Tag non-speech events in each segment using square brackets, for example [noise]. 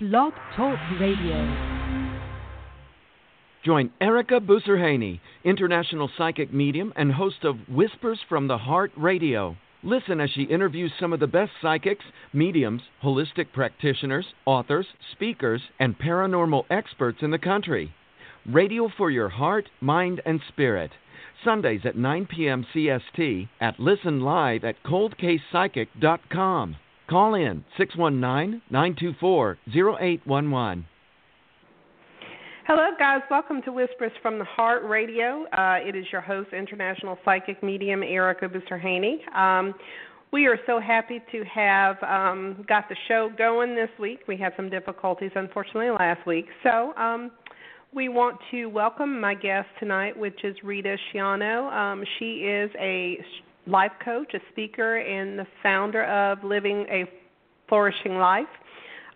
Blog Talk Radio. Join Ericka Boussarhane, international psychic medium and host of Whispers from the Heart Radio. Listen as she interviews some of the best psychics, mediums, holistic practitioners, authors, speakers, and paranormal experts in the country. Radio for your heart, mind, and spirit. Sundays at 9 p.m. CST at Listen Live at coldcasepsychic.com. Call in 619 924 0811. Hello, guys. Welcome to Whispers from the Heart Radio. Uh, it is your host, international psychic medium Ericka Boussarhane. Um, we are so happy to have um, got the show going this week. We had some difficulties, unfortunately, last week. So um, we want to welcome my guest tonight, which is Rita Schiano. Um, she is a life coach, a speaker, and the founder of Living a Flourishing Life.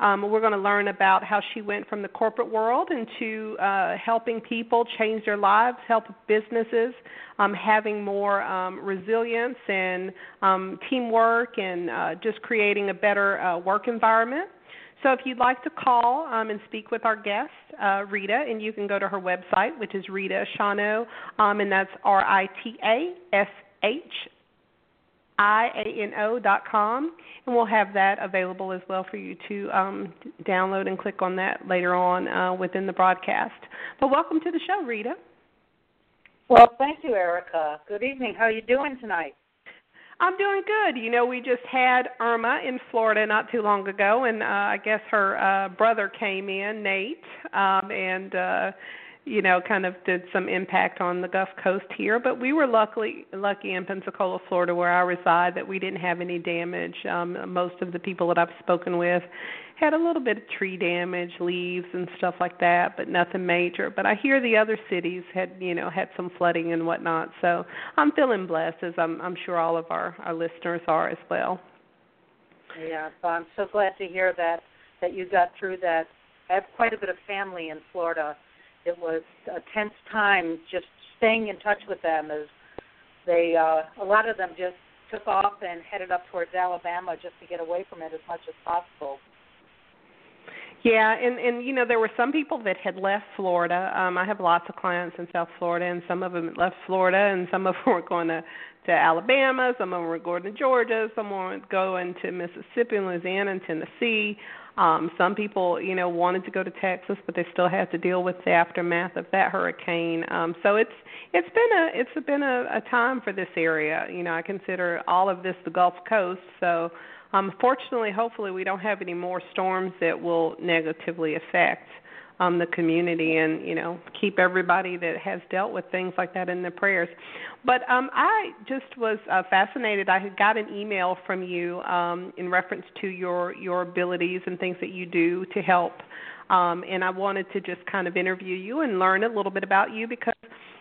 Um, we're going to learn about how she went from the corporate world into uh, helping people change their lives, help businesses, um, having more um, resilience and um, teamwork, and uh, just creating a better uh, work environment. So if you'd like to call um, and speak with our guest, uh, Rita, and you can go to her website, which is Rita Schiano, um, and that's R I T A S H I-A-N-O dot com, and we'll have that available as well for you to um, download and click on that later on uh, within the broadcast. But welcome to the show, Rita. Well, thank you, Ericka. Good evening. How are you doing tonight? I'm doing good. You know, we just had Irma in Florida not too long ago, and uh, I guess her uh, brother came in, Nate, um, and uh, you know, kind of did some impact on the Gulf Coast here. But we were luckily lucky in Pensacola, Florida, where I reside, that we didn't have any damage. Um, most of the people that I've spoken with had a little bit of tree damage, leaves and stuff like that, but nothing major. But I hear the other cities had, you know, had some flooding and whatnot. So I'm feeling blessed, as I'm, I'm sure all of our, our listeners are as well. Yeah, so I'm so glad to hear that that you got through that. I have quite a bit of family in Florida it was a tense time just staying in touch with them as they uh a lot of them just took off and headed up towards Alabama just to get away from it as much as possible. Yeah, and and you know there were some people that had left Florida. Um I have lots of clients in South Florida and some of them left Florida and some of [laughs] them were going to to Alabama, some of them were going to Georgia, some were going to Mississippi Louisiana and Tennessee. Um, some people, you know, wanted to go to Texas, but they still had to deal with the aftermath of that hurricane. Um, so it's it's been a it's been a, a time for this area. You know, I consider all of this the Gulf Coast. So, um, fortunately, hopefully, we don't have any more storms that will negatively affect um, the community and you know keep everybody that has dealt with things like that in their prayers. But um, I just was uh, fascinated. I had got an email from you um, in reference to your your abilities and things that you do to help. Um, and I wanted to just kind of interview you and learn a little bit about you because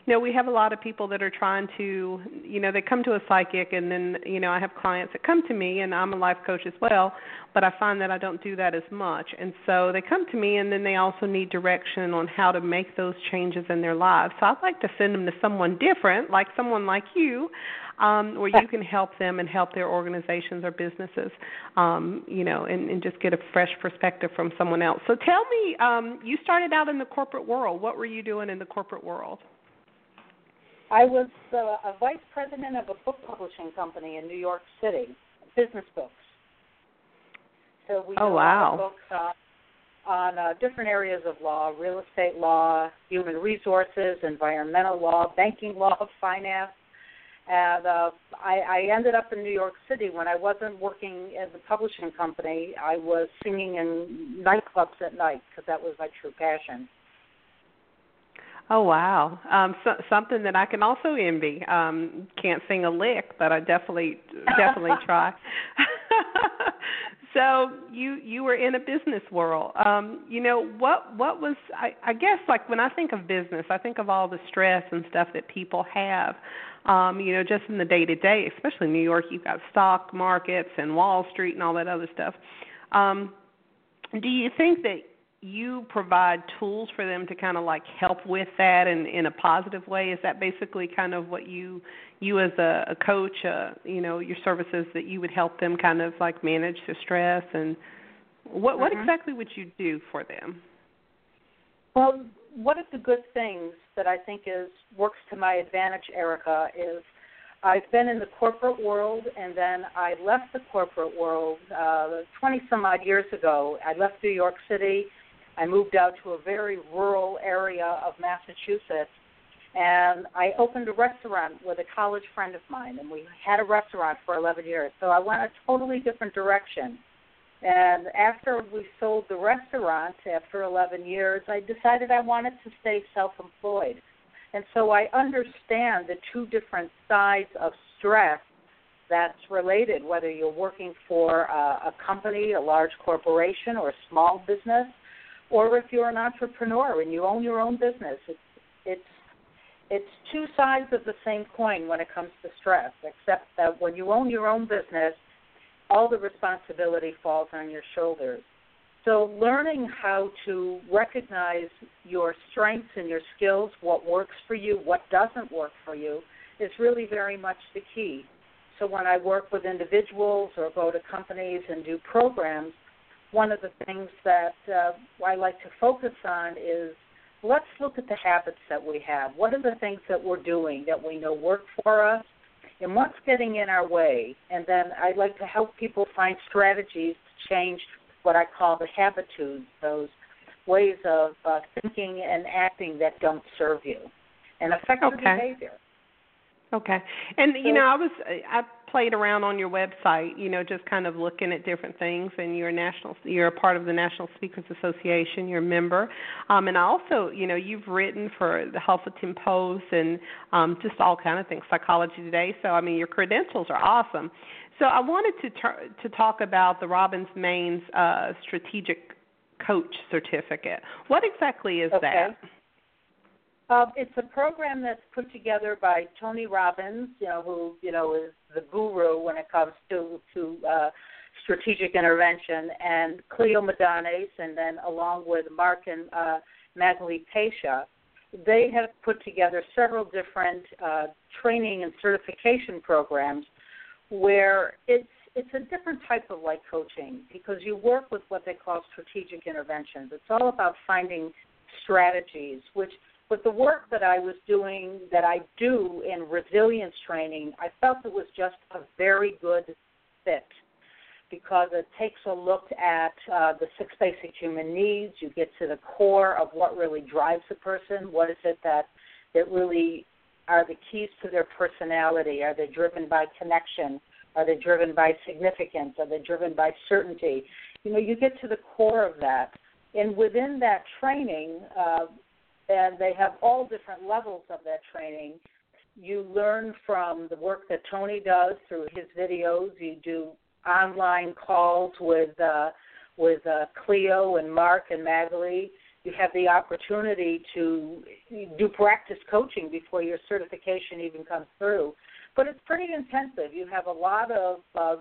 know we have a lot of people that are trying to you know they come to a psychic and then you know i have clients that come to me and i'm a life coach as well but i find that i don't do that as much and so they come to me and then they also need direction on how to make those changes in their lives so i'd like to send them to someone different like someone like you um, where you can help them and help their organizations or businesses, um, you know, and, and just get a fresh perspective from someone else. So tell me, um, you started out in the corporate world. What were you doing in the corporate world? I was uh, a vice president of a book publishing company in New York City, business books. So we oh, wow. books on, on uh, different areas of law: real estate law, human resources, environmental law, banking law, [laughs] finance. And uh, I, I ended up in New York City when I wasn't working in the publishing company. I was singing in nightclubs at night because that was my true passion. Oh wow, um, so, something that I can also envy. Um, can't sing a lick, but I definitely definitely [laughs] try. [laughs] so you you were in a business world. Um, you know what what was I, I guess like when I think of business, I think of all the stress and stuff that people have. Um, you know, just in the day to day, especially in New York, you've got stock markets and Wall Street and all that other stuff. Um, do you think that you provide tools for them to kind of like help with that in in a positive way is that basically kind of what you you as a, a coach uh you know your services that you would help them kind of like manage the stress and What what Mhm. exactly would you do for them? Well, one of the good things that I think is works to my advantage, Ericka, is I've been in the corporate world, and then I left the corporate world uh, 20 some odd years ago. I left New York City. I moved out to a very rural area of Massachusetts, and I opened a restaurant with a college friend of mine, and we had a restaurant for 11 years. So I went a totally different direction. And after we sold the restaurant, after 11 years, I decided I wanted to stay self employed. And so I understand the two different sides of stress that's related, whether you're working for a, a company, a large corporation, or a small business, or if you're an entrepreneur and you own your own business. It's, it's, it's two sides of the same coin when it comes to stress, except that when you own your own business, all the responsibility falls on your shoulders. So, learning how to recognize your strengths and your skills, what works for you, what doesn't work for you, is really very much the key. So, when I work with individuals or go to companies and do programs, one of the things that uh, I like to focus on is let's look at the habits that we have. What are the things that we're doing that we know work for us? And what's getting in our way? And then I like to help people find strategies to change what I call the habitudes, those ways of uh, thinking and acting that don't serve you, and effective Okay. behavior. Okay. And you know, I was I played around on your website, you know, just kind of looking at different things and you're a national you're a part of the National Speakers Association, you're a member. Um and also, you know, you've written for the Huffington Post and um just all kind of things, Psychology Today. So I mean, your credentials are awesome. So I wanted to tur- to talk about the Robbins-Madanes uh strategic coach certificate. What exactly is Okay. that? Um, it's a program that's put together by Tony Robbins, you know, who you know is the guru when it comes to to uh, strategic intervention, and Cleo Madanes, and then along with Mark and uh, Magali Peysha, they have put together several different uh, training and certification programs where it's it's a different type of life coaching because you work with what they call strategic interventions. It's all about finding strategies, which with the work that I was doing, that I do in resilience training, I felt it was just a very good fit because it takes a look at uh, the six basic human needs. You get to the core of what really drives a person. What is it that that really are the keys to their personality? Are they driven by connection? Are they driven by significance? Are they driven by certainty? You know, you get to the core of that, and within that training, uh, and they have all different levels of that training. You learn from the work that Tony does through his videos. You do online calls with uh, with uh, Cleo and Mark and Magali. You have the opportunity to do practice coaching before your certification even comes through. But it's pretty intensive. You have a lot of uh,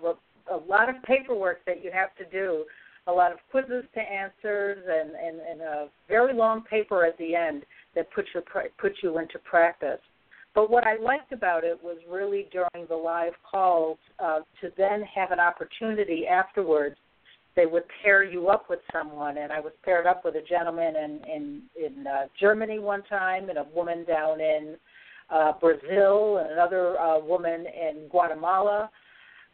a lot of paperwork that you have to do a lot of quizzes to answers and, and, and a very long paper at the end that puts you puts you into practice. But what I liked about it was really during the live calls uh, to then have an opportunity afterwards. They would pair you up with someone, and I was paired up with a gentleman in in, in uh, Germany one time, and a woman down in uh, Brazil, and another uh, woman in Guatemala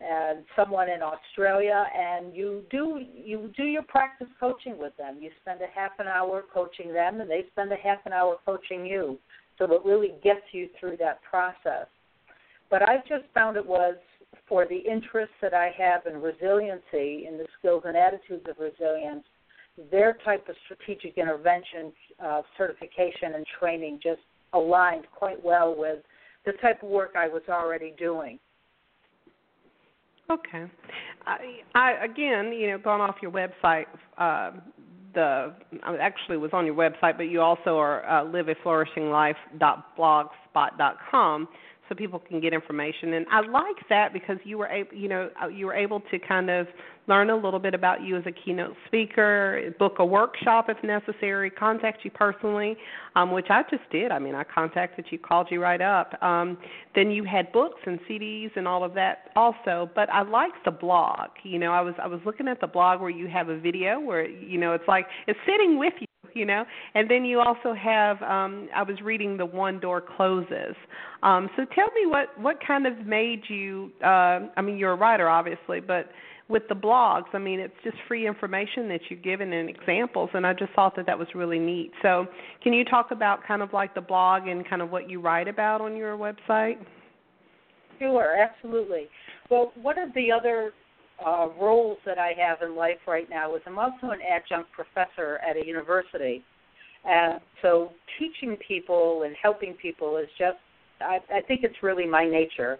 and someone in Australia and you do you do your practice coaching with them. You spend a half an hour coaching them and they spend a half an hour coaching you. So it really gets you through that process. But I've just found it was for the interests that I have in resiliency, in the skills and attitudes of resilience, their type of strategic intervention uh, certification and training just aligned quite well with the type of work I was already doing. Okay. I, I again, you know, gone off your website. Uh, the I actually was on your website, but you also are uh, live so people can get information. And I like that because you were able, you know, uh, you were able to kind of learn a little bit about you as a keynote speaker, book a workshop if necessary, contact you personally, um, which I just did. I mean, I contacted you, called you right up. Um, then you had books and CDs and all of that also. But I like the blog. You know, I was I was looking at the blog where you have a video where you know it's like it's sitting with you you know? And then you also have um i was reading the one door closes. Um so tell me what what kind of made you uh i mean you're a writer obviously but with the blogs i mean it's just free information that you're given and examples and i just thought that that was really neat. So can you talk about kind of like the blog and kind of what you write about on your website? Sure absolutely. Well one of the other uh, roles that I have in life right now is I'm also an adjunct professor at a university. And so teaching people and helping people is just, I, I think it's really my nature.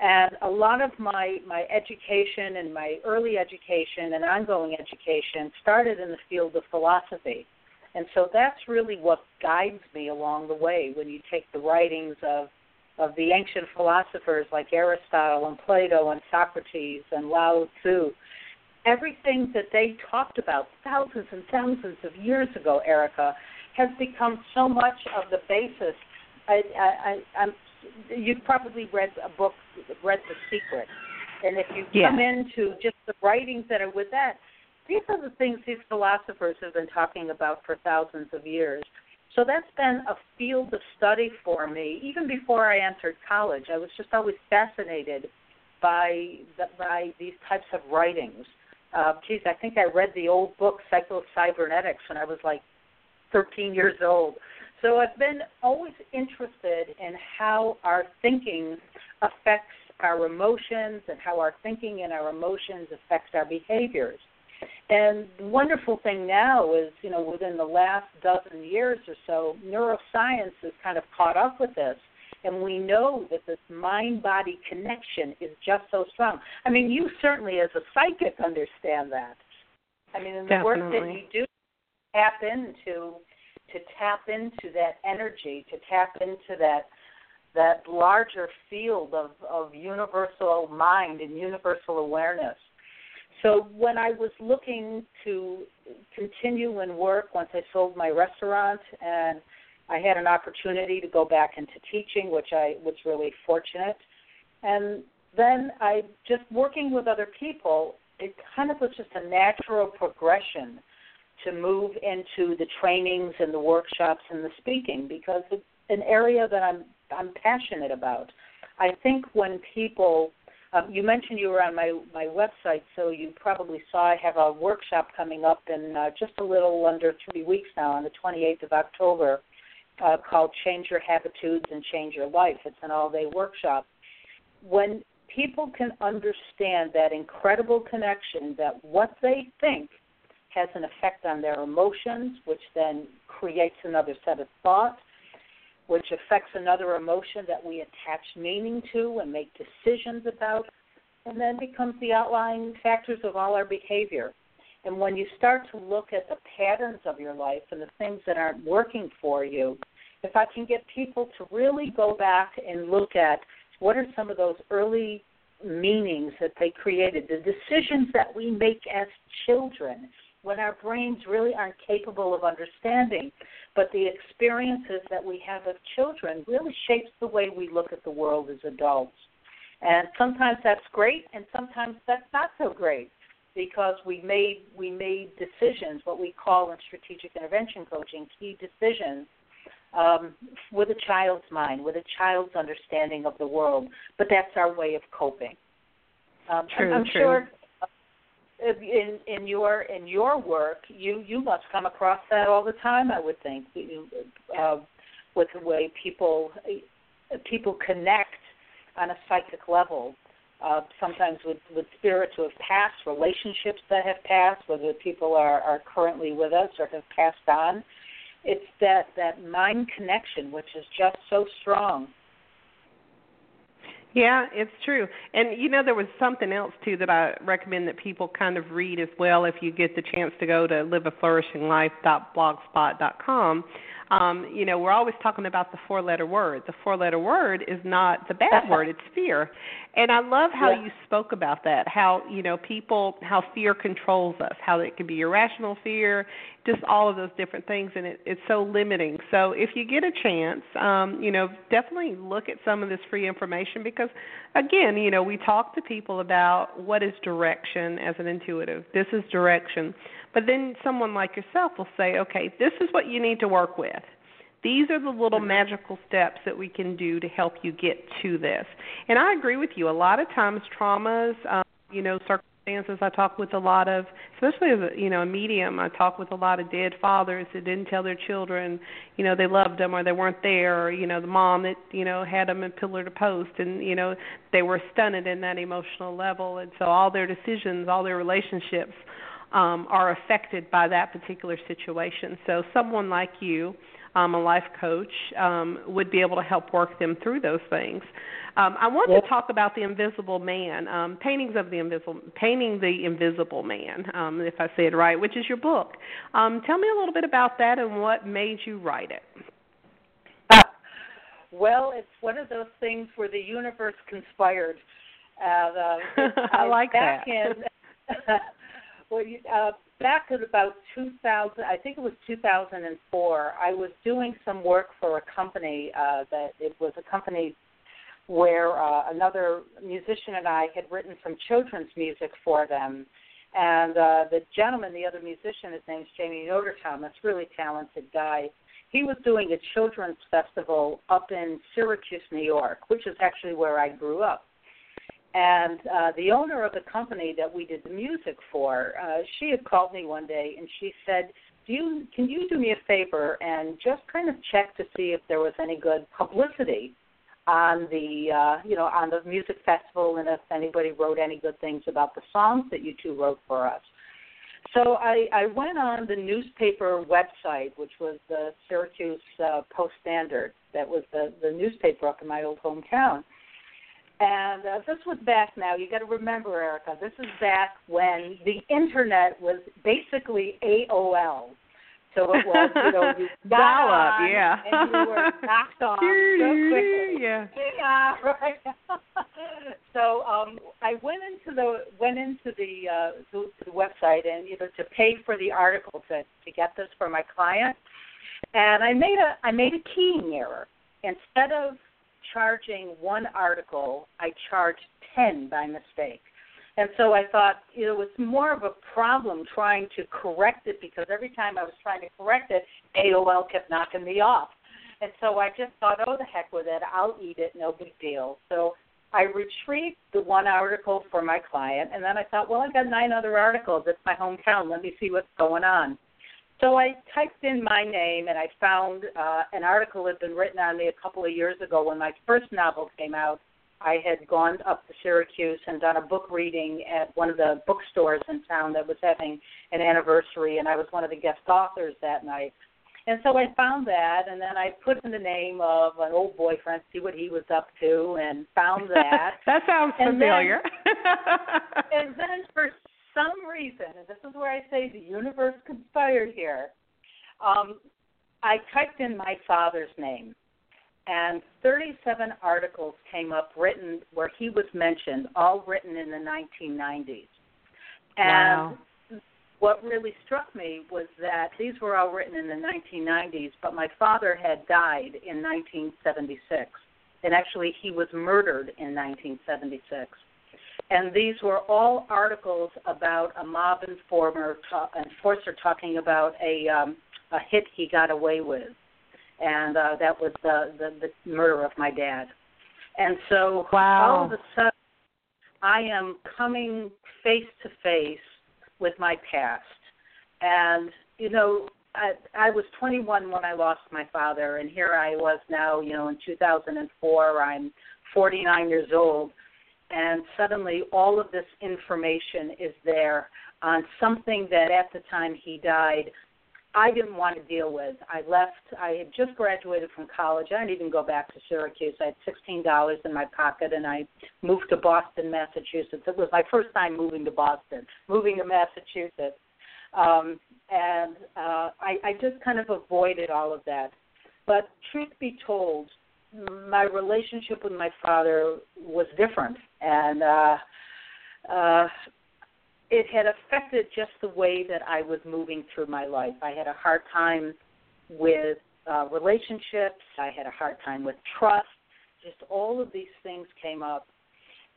And a lot of my, my education and my early education and ongoing education started in the field of philosophy. And so that's really what guides me along the way when you take the writings of of the ancient philosophers like Aristotle and Plato and Socrates and Lao Tzu, everything that they talked about thousands and thousands of years ago, Ericka, has become so much of the basis. I, I, I'm, you've probably read a book, read The Secret, and if you yeah. come into just the writings that are with that, these are the things these philosophers have been talking about for thousands of years. So that's been a field of study for me. Even before I entered college, I was just always fascinated by the, by these types of writings. Uh, geez, I think I read the old book Psycho-Cybernetics when I was like 13 years old. So I've been always interested in how our thinking affects our emotions and how our thinking and our emotions affects our behaviors. And the wonderful thing now is, you know, within the last dozen years or so, neuroscience has kind of caught up with this. And we know that this mind body connection is just so strong. I mean, you certainly, as a psychic, understand that. I mean, in the Definitely. work that you do, tap into to tap into that energy, to tap into that that larger field of, of universal mind and universal awareness. So when I was looking to continue and work once I sold my restaurant and I had an opportunity to go back into teaching, which I was really fortunate. And then I just working with other people, it kind of was just a natural progression to move into the trainings and the workshops and the speaking because it's an area that I'm I'm passionate about. I think when people um, you mentioned you were on my my website, so you probably saw I have a workshop coming up in uh, just a little under three weeks now, on the 28th of October, uh, called "Change Your Habitudes and Change Your Life." It's an all-day workshop. When people can understand that incredible connection, that what they think has an effect on their emotions, which then creates another set of thoughts which affects another emotion that we attach meaning to and make decisions about, and then becomes the outlying factors of all our behavior. And when you start to look at the patterns of your life and the things that aren't working for you, if I can get people to really go back and look at what are some of those early meanings that they created, the decisions that we make as children when our brains really aren't capable of understanding. But the experiences that we have as children really shapes the way we look at the world as adults. And sometimes that's great, and sometimes that's not so great because we made we made decisions, what we call in strategic intervention coaching, key decisions um, with a child's mind, with a child's understanding of the world. But that's our way of coping. Um, true, I'm true. sure in in your in your work, you you must come across that all the time. I would think, uh, with the way people people connect on a psychic level. Uh, sometimes with with spirits who have passed, relationships that have passed, whether people are are currently with us or have passed on. It's that that mind connection, which is just so strong. Yeah, it's true. And you know there was something else too that I recommend that people kind of read as well if you get the chance to go to liveaflourishinglife.blogspot.com. um, you know, we're always talking about the four letter word. The four letter word is not the bad word, it's fear. And I love how yeah. you spoke about that, how, you know, people how fear controls us, how it can be irrational fear, just all of those different things and it, it's so limiting. So if you get a chance, um, you know, definitely look at some of this free information because again, you know, we talk to people about what is direction as an intuitive. This is direction. But then someone like yourself will say, okay, this is what you need to work with. These are the little mm-hmm. magical steps that we can do to help you get to this. And I agree with you. A lot of times, traumas, um, you know, circumstances. I talk with a lot of, especially as a you know a medium. I talk with a lot of dead fathers that didn't tell their children, you know, they loved them or they weren't there, or you know, the mom that you know had them in pillar to post, and you know, they were stunned in that emotional level, and so all their decisions, all their relationships um, are affected by that particular situation. So someone like you, um, a life coach, um, would be able to help work them through those things. Um, I want yep. to talk about the Invisible Man, um, paintings of the invisible, painting the Invisible Man, um, if I say it right, which is your book. Um, tell me a little bit about that and what made you write it. well, it's one of those things where the universe conspired. Uh, [laughs] I like back that. In, [laughs] well, uh, back in about 2000, I think it was 2004. I was doing some work for a company uh, that it was a company where uh, another musician and I had written some children's music for them. And uh, the gentleman, the other musician, his name's Jamie Yoder Thomas, really talented guy. He was doing a children's festival up in Syracuse, New York, which is actually where I grew up. And uh, the owner of the company that we did the music for, uh, she had called me one day and she said, "Do you can you do me a favor and just kind of check to see if there was any good publicity on the uh, you know on the music festival and if anybody wrote any good things about the songs that you two wrote for us?" So I, I went on the newspaper website, which was the Syracuse uh, Post Standard. That was the the newspaper up in my old hometown and uh, this was back now. You got to remember, Ericka. This is back when the internet was basically AOL. So it was, you know, you [laughs] dial up, yeah, and you were [laughs] knocked off so quickly. Yeah, yeah, [laughs] right. so um, I went into the went into the, uh, the the website and you know to pay for the article to to get this for my client, and I made a I made a keying error. Instead of charging one article, I charged 10 by mistake. And so I thought you know, it was more of a problem trying to correct it because every time I was trying to correct it, AOL kept knocking me off. And so I just thought, oh, the heck with it. I'll eat it, no big deal. So I retrieved the one article for my client, and then I thought, well, I've got nine other articles. It's my hometown. Let me see what's going on. So I typed in my name and I found uh, an article had been written on me a couple of years ago when my first novel came out. I had gone up to Syracuse and done a book reading at one of the bookstores in town that was having an anniversary, and I was one of the guest authors that night. And so I found that, and then I put in the name of an old boyfriend, see what he was up to, and found [laughs] that. that sounds and familiar. Then, and then for some reason, and this is where I say the universe conspired here, um, I typed in my father's name, and 37 articles came up written where he was mentioned, all written in the 1990s. And wow. what really struck me was that these were all written in the 1990s, but my father had died in 1976. And actually, he was murdered in 1976 and these were all articles about a mob informer ta- enforcer talking about a um, a hit he got away with, and uh, that was the, the the murder of my dad. And so wow. all of a sudden, I am coming face to face with my past, and you know. I, I was 21 when I lost my father, and here I was now. You know, in 2004, I'm 49 years old, and suddenly all of this information is there on something that at the time he died I didn't want to deal with. I left. I had just graduated from college. I didn't even go back to Syracuse. I had sixteen dollars in my pocket, and I moved to Boston, Massachusetts. It was my first time moving to Boston, moving to Massachusetts, um, and uh, I, I just kind of avoided all of that. But truth be told, my relationship with my father was different, and uh, uh, it had affected just the way that I was moving through my life. I had a hard time with uh, relationships. I had a hard time with trust. Just all of these things came up.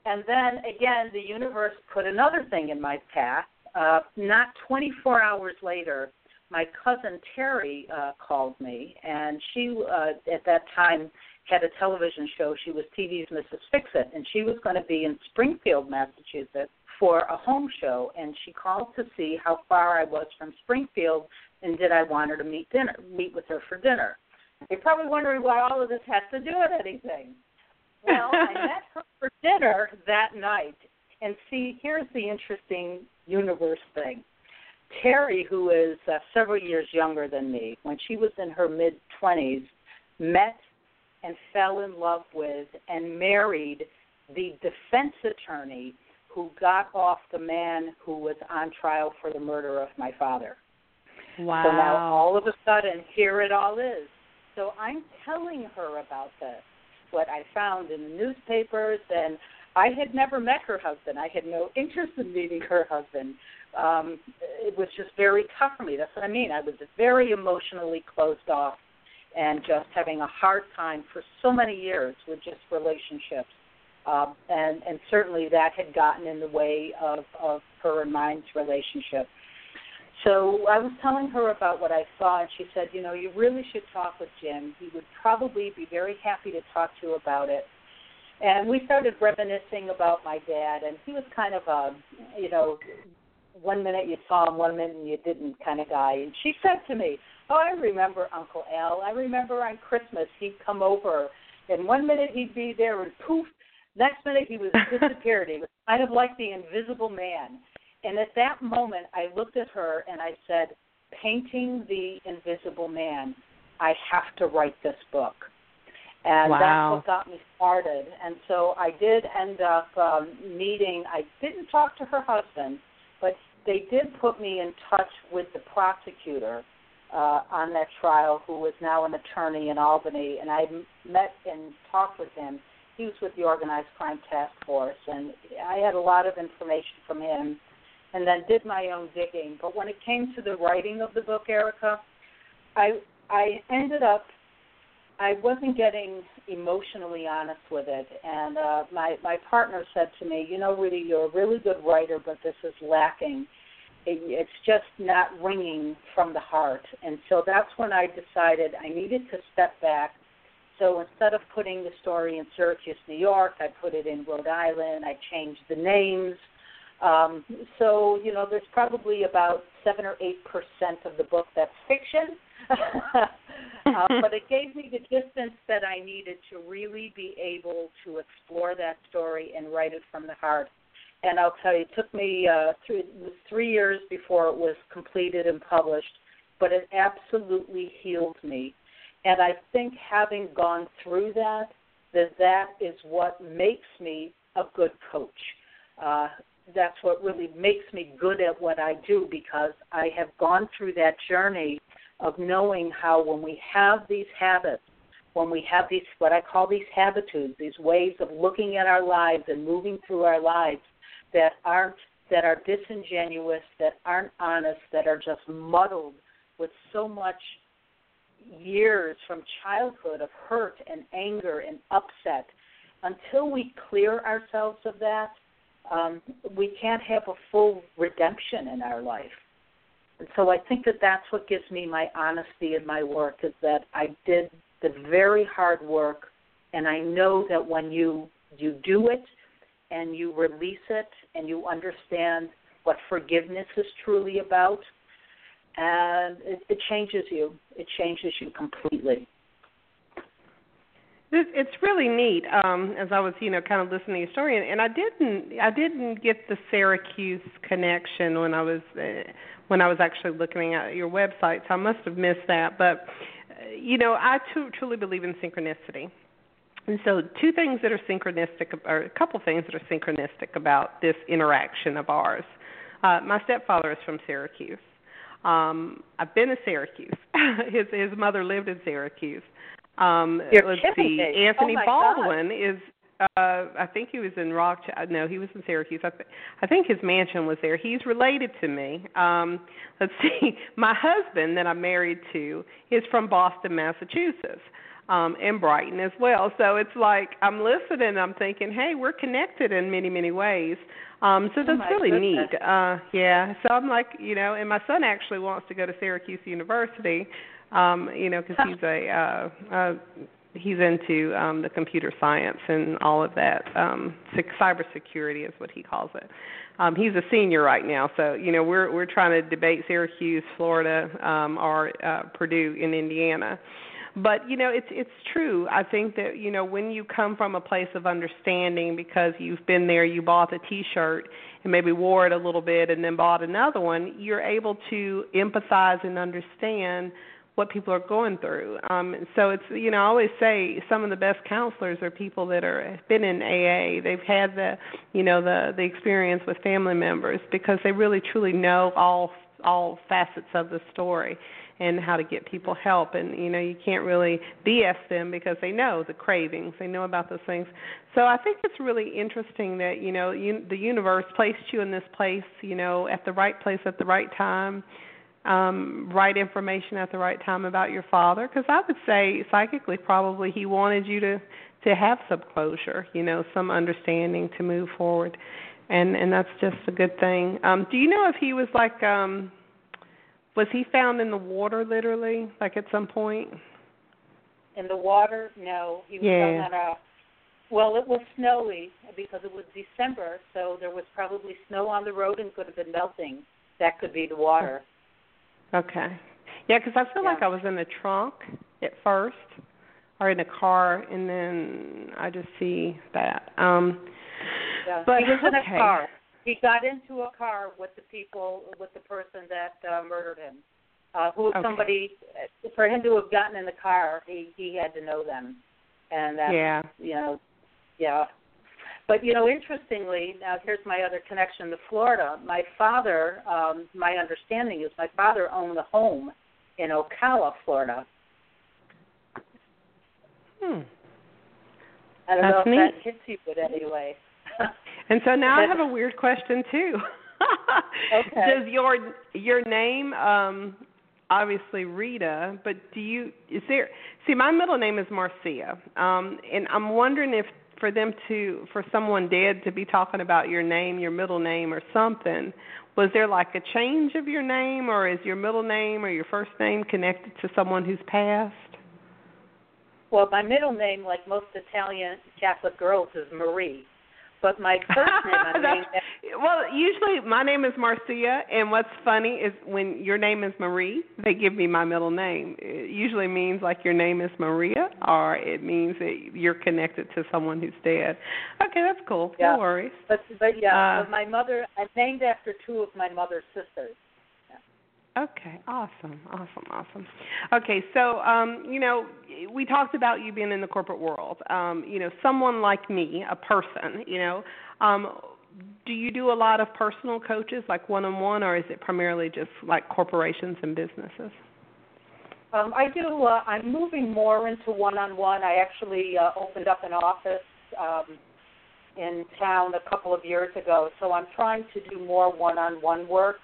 And then again, the universe put another thing in my path. Uh, not 24 hours later, my cousin Terry uh, called me, and she uh, at that time had a television show. She was TV's Mrs. Fix-It, and she was going to be in Springfield, Massachusetts, for a home show. And she called to see how far I was from Springfield, and did I want her to meet dinner, meet with her for dinner. You're probably wondering why all of this has to do with anything. Well, I [laughs] met her for dinner that night, and see, here's the interesting universe thing. Terry, who is uh, several years younger than me, when she was in her mid 20s, met and fell in love with and married the defense attorney who got off the man who was on trial for the murder of my father. Wow. So now all of a sudden, here it all is. So I'm telling her about this, what I found in the newspapers, and I had never met her husband. I had no interest in meeting her husband. Um, it was just very tough for me. That's what I mean. I was very emotionally closed off and just having a hard time for so many years with just relationships. Um, and and certainly that had gotten in the way of of her and mine's relationship. So I was telling her about what I saw, and she said, you know, you really should talk with Jim. He would probably be very happy to talk to you about it. And we started reminiscing about my dad, and he was kind of a, you know, one minute you saw him, one minute you didn't kind of guy. And she said to me, "Oh, I remember Uncle Al. I remember on Christmas he'd come over, and one minute he'd be there, and poof, next minute he was [laughs] disappeared. he was kind of like the Invisible Man." And at that moment, I looked at her and I said, "Painting the Invisible Man. I have to write this book." and wow. that's what got me started. And so I did end up um, meeting. I didn't talk to her husband, but they did put me in touch with the prosecutor uh, on that trial, who was now an attorney in Albany, and I met and talked with him. He was with the Organized Crime Task Force, and I had a lot of information from him, and then did my own digging. But when it came to the writing of the book, Ericka, I I ended up I wasn't getting emotionally honest with it, and uh, my my partner said to me, "You know, Rudy, you're a really good writer, but this is lacking. It, it's just not ringing from the heart." And so that's when I decided I needed to step back. So instead of putting the story in Syracuse, New York, I put it in Rhode Island. I changed the names. Um, so you know, there's probably about seven or eight percent of the book that's fiction [laughs] uh, but it gave me the distance that I needed to really be able to explore that story and write it from the heart. And I'll tell you, it took me uh, three, three years before it was completed and published, but it absolutely healed me. And I think having gone through that, that that is what makes me a good coach. Uh, that's what really makes me good at what I do because I have gone through that journey of knowing how when we have these habits, when we have these what I call these habitudes, these ways of looking at our lives and moving through our lives that aren't that are disingenuous, that aren't honest, that are just muddled with so much years from childhood of hurt and anger and upset. Until we clear ourselves of that, um, we can't have a full redemption in our life. And so I think that that's what gives me my honesty in my work is that I did the very hard work, and I know that when you you do it and you release it and you understand what forgiveness is truly about, and it, it changes you. It changes you completely. It's really neat. Um, as I was, you know, kind of listening to your story, and, and I didn't, I didn't get the Syracuse connection when I was, uh, when I was actually looking at your website. So I must have missed that. But, uh, you know, I too, truly believe in synchronicity. And so, two things that are synchronistic, or a couple things that are synchronistic about this interaction of ours. Uh, my stepfather is from Syracuse. Um, I've been to Syracuse. [laughs] his his mother lived in Syracuse. Um You're let's see. me. Anthony Oh, Baldwin is uh I think he was in Rock. No, he was in Syracuse. I, th- I think his mansion was there. He's related to me. Um let's [laughs] see. My husband that I'm married to is from Boston, Massachusetts. Um and Brighton as well. So it's like I'm listening and I'm thinking, "Hey, we're connected in many, many ways." Um so Oh, that's my really goodness. neat. Uh yeah. So I'm like, you know, and my son actually wants to go to Syracuse University um you know, cuz he's a uh uh he's into um the computer science and all of that um sec- cybersecurity is what he calls it um he's a senior right now so you know we're we're trying to debate Syracuse Florida um or uh Purdue in Indiana but you know it's it's true i think that you know when you come from a place of understanding because you've been there you bought a t-shirt and maybe wore it a little bit and then bought another one you're able to empathize and understand what people are going through. Um so it's you know, I always say some of the best counselors are people that are have been in AA. They've had the you know, the the experience with family members because they really truly know all all facets of the story and how to get people help. And you know you can't really BS them because they know the cravings. They know about those things. So I think it's really interesting that you know you, the universe placed you in this place you know at the right place at the right time um right information at the right time about your father. Because I would say psychically probably he wanted you to to have some closure you know some understanding to move forward. And and that's just a good thing. Um do you know if he was like um was he found in the water literally like at some point In the water, no. He was Yeah. on a well, it was snowy because it was December, so there was probably snow on the road and could have been melting. That could be the water. okay yeah because i feel like i was in the trunk at first or in the car and then i just see that um Yeah. But, he was in okay. a car. He got into a car with the people, with the person that uh, murdered him. Uh, who Okay. somebody for him to have gotten in the car, he he had to know them, and that yeah you know, yeah. But you know, interestingly, now here's my other connection to Florida. My father, um, my understanding is my father owned a home in Ocala, Florida. hmm I don't That's know if neat. that hits you, but anyway. And so now I have a weird question too. [laughs] Okay. Does your your name um obviously Rita, but do you is there see my middle name is Marcia. Um and I'm wondering if for them to for someone dead to be talking about your name, your middle name or something, was there like a change of your name or is your middle name or your first name connected to someone who's passed? Well, my middle name, like most Italian Catholic girls, is Marie. But my [laughs] first name, well, usually my name is Marcia, and what's funny is when your name is Marie, they give me my middle name. It usually means like your name is Maria, or it means that you're connected to someone who's dead. Okay, that's cool. Yeah. No worries. but but yeah, Uh, but my mother, I'm named after two of my mother's sisters. Okay, awesome, awesome, awesome. Okay, so um, you know, we talked about you being in the corporate world. Um, you know, someone like me, a person, you know, um, do you do a lot of personal coaches, like one on one, or is it primarily just like corporations and businesses? Um, I do. Uh, I'm moving more into one-on-one. I actually uh, opened up an office um, in town a couple of years ago, so I'm trying to do more one-on-one work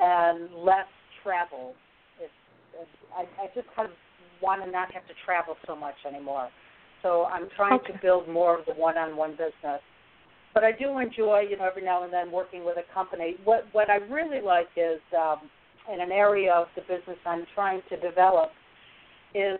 and less travel. It's, it's, I, I just kind of want to not have to travel so much anymore. So I'm trying Okay. to build more of the one-on-one business. But I do enjoy, you know, every now and then working with a company. What what I really like is um, in an area of the business I'm trying to develop is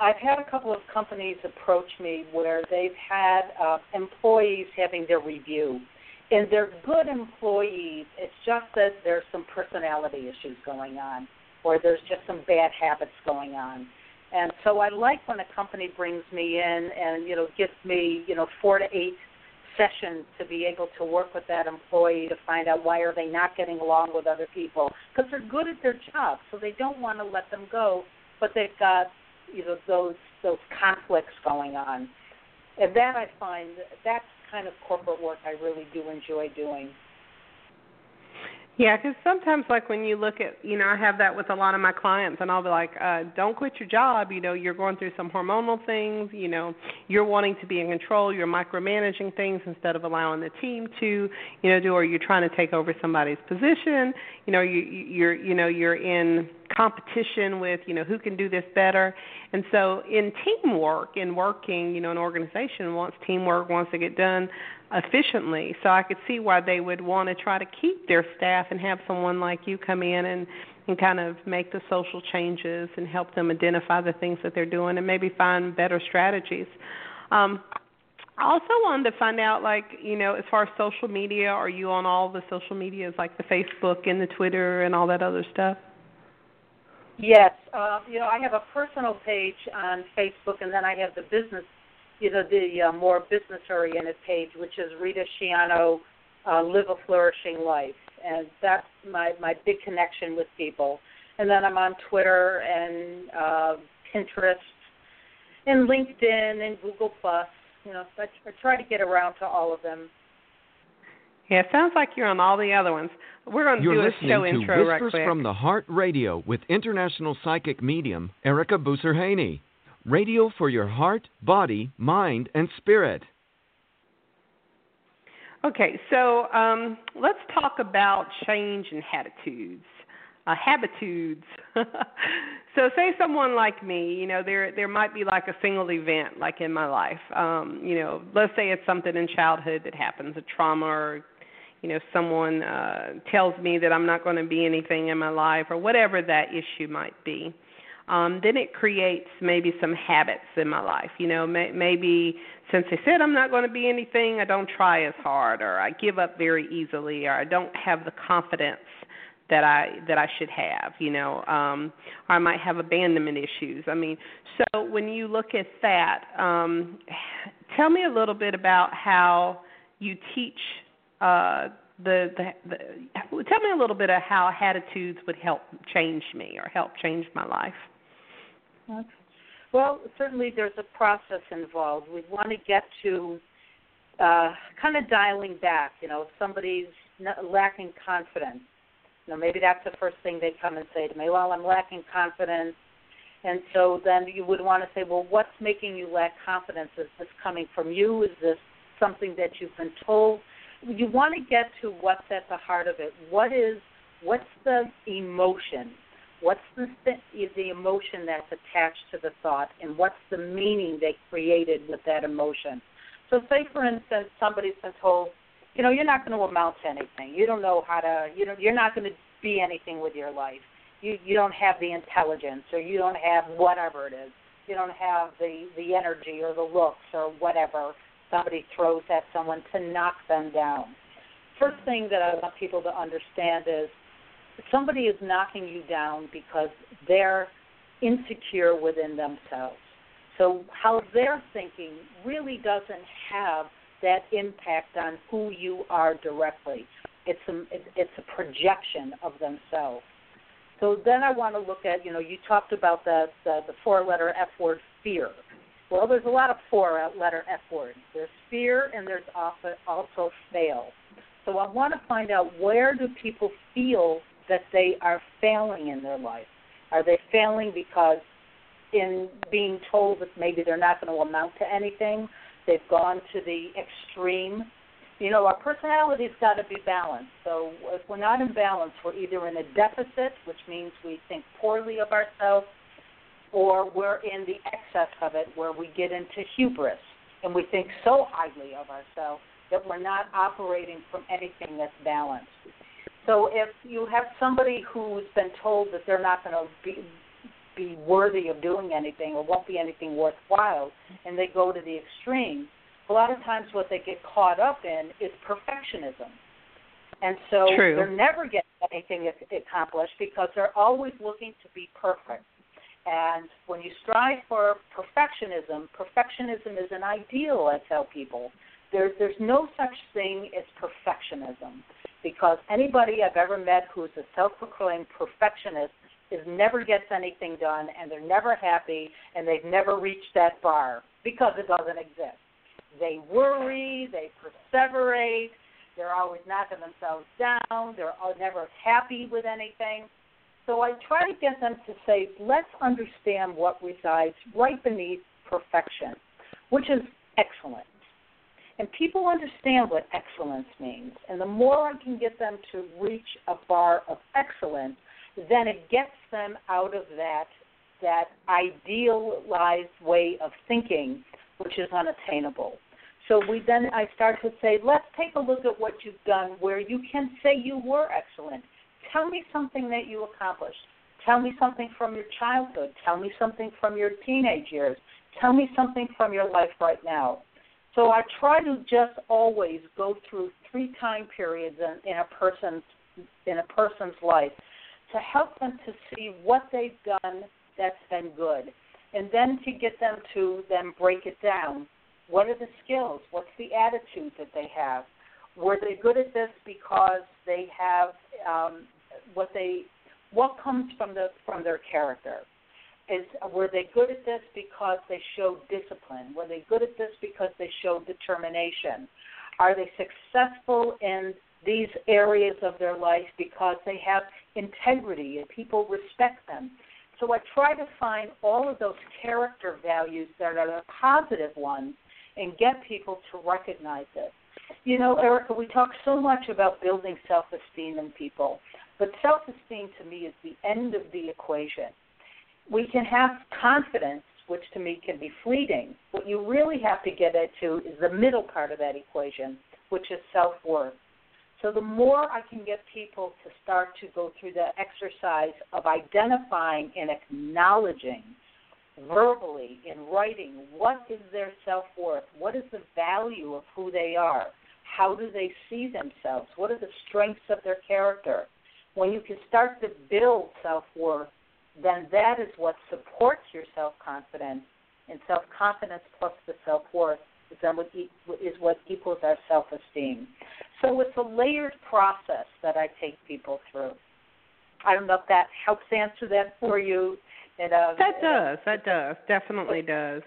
I've had a couple of companies approach me where they've had uh, employees having their review, and they're good employees. It's just that there's some personality issues going on, or there's just some bad habits going on. And so I like when a company brings me in and you know gives me you know four to eight sessions to be able to work with that employee to find out why are they not getting along with other people because they're good at their job, so they don't want to let them go, but they've got you know those those conflicts going on, and that I find that's kind of corporate work I really do enjoy doing. Yeah, because sometimes, like when you look at, you know, I have that with a lot of my clients, and I'll be like, uh, "Don't quit your job. You know, you're going through some hormonal things. You know, you're wanting to be in control. You're micromanaging things instead of allowing the team to, you know, do. Or you're trying to take over somebody's position. You know, you you're, you know, you're in competition with, you know, who can do this better. And so, in teamwork, in working, you know, an organization wants teamwork, wants to get done efficiently. So I could see why they would want to try to keep their staff and have someone like you come in and and kind of make the social changes and help them identify the things that they're doing and maybe find better strategies. Um, I also wanted to find out, like, you know, as far as social media, are you on all the social medias, like the Facebook and the Twitter and all that other stuff? Yes, uh, you know, I have a personal page on Facebook, and then I have the business you know the uh, more business oriented page, which is Rita Schiano, uh, Live a Flourishing Life, and that's my my big connection with people. And then I'm on Twitter and uh, Pinterest, and LinkedIn and Google Plus. You know, I, I try to get around to all of them. Yeah, it sounds like you're on all the other ones. We're going to you're do a show listening intro to right Whispers quick. from the Heart Radio with international psychic medium Ericka Boussarhane. Radio for your heart, body, mind, and spirit. Okay, so um, let's talk about change in attitudes. Uh, habitudes. [laughs] so, say someone like me, you know, there there might be like a single event, like in my life. Um, you know, let's say it's something in childhood that happens, a trauma, or you know, someone uh, tells me that I'm not going to be anything in my life, or whatever that issue might be um, then it creates maybe some habits in my life. You know, may, maybe since they said I'm not going to be anything, I don't try as hard, or I give up very easily, or I don't have the confidence that I that I should have. You know, um, or I might have abandonment issues. I mean, so when you look at that, um, tell me a little bit about how you teach. Uh, the, the the tell me a little bit of how attitudes would help change me or help change my life. Well, certainly there's a process involved. We want to get to uh, kind of dialing back. You know, if somebody's lacking confidence, you know, maybe that's the first thing they come and say to me. Well, I'm lacking confidence, and so then you would want to say, well, what's making you lack confidence? Is this coming from you? Is this something that you've been told? You want to get to what's at the heart of it. What is what's the emotion? What's the is the emotion that's attached to the thought, and what's the meaning they created with that emotion? So, say for instance, somebody's been oh, told, you know, you're not going to amount to anything. You don't know how to, you know, you're not going to be anything with your life. You you don't have the intelligence, or you don't have whatever it is. You don't have the the energy or the looks or whatever somebody throws at someone to knock them down. First thing that I want people to understand is somebody is knocking you down because they're insecure within themselves. So how they're thinking really doesn't have that impact on who you are directly. It's a it's a projection of themselves. So then I want to look at you know you talked about the the, the four letter F word fear. Well, there's a lot of four letter F words. There's fear and there's also fail. So I want to find out where do people feel that they are failing in their life? Are they failing because in being told that maybe they're not going to amount to anything, they've gone to the extreme? You know, our personality's got to be balanced. So if we're not in balance, we're either in a deficit, which means we think poorly of ourselves, or we're in the excess of it where we get into hubris and we think so highly of ourselves that we're not operating from anything that's balanced. So if you have somebody who's been told that they're not going to be be worthy of doing anything or won't be anything worthwhile, and they go to the extreme, a lot of times what they get caught up in is perfectionism. And so True. they're never getting anything accomplished because they're always looking to be perfect. And when you strive for perfectionism, perfectionism is an ideal, I tell people. There's there's no such thing as perfectionism because anybody I've ever met who's a self-proclaimed perfectionist is never gets anything done and they're never happy and they've never reached that bar because it doesn't exist. They worry, they perseverate, They're always knocking themselves down. They're never happy with anything. So I try to get them to say, let's understand what resides right beneath perfection, which is excellence. And people understand what excellence means. And the more I can get them to reach a bar of excellence, then it gets them out of that that idealized way of thinking, which is unattainable. So we then I start to say, let's take a look at what you've done where you can say you were excellent. Tell me something that you accomplished. Tell me something from your childhood. Tell me something from your teenage years. Tell me something from your life right now. So I try to just always go through three time periods in, in a person's in a person's life to help them to see what they've done that's been good, and then to get them to then break it down. What are the skills? What's the attitude that they have? Were they good at this because they have um, what they what comes from the from their character? Is were they good at this because they showed discipline? Were they good at this because they showed determination? Are they successful in these areas of their life because they have integrity and people respect them? So I try to find all of those character values that are the positive ones and get people to recognize it. You know, Ericka, we talk so much about building self esteem in people, but self esteem to me is the end of the equation. We can have confidence, which to me can be fleeting. What you really have to get into is the middle part of that equation, which is self worth. So the more I can get people to start to go through the exercise of identifying and acknowledging verbally in writing what is their self worth, what is the value of who they are, how do they see themselves, what are the strengths of their character. When you can start to build self worth, then that is what supports your self confidence, and self confidence plus the self worth is what, is what equals our self esteem. So it's a layered process that I take people through. I don't know if that helps answer that for you. It, uh, that does. That does. Definitely does.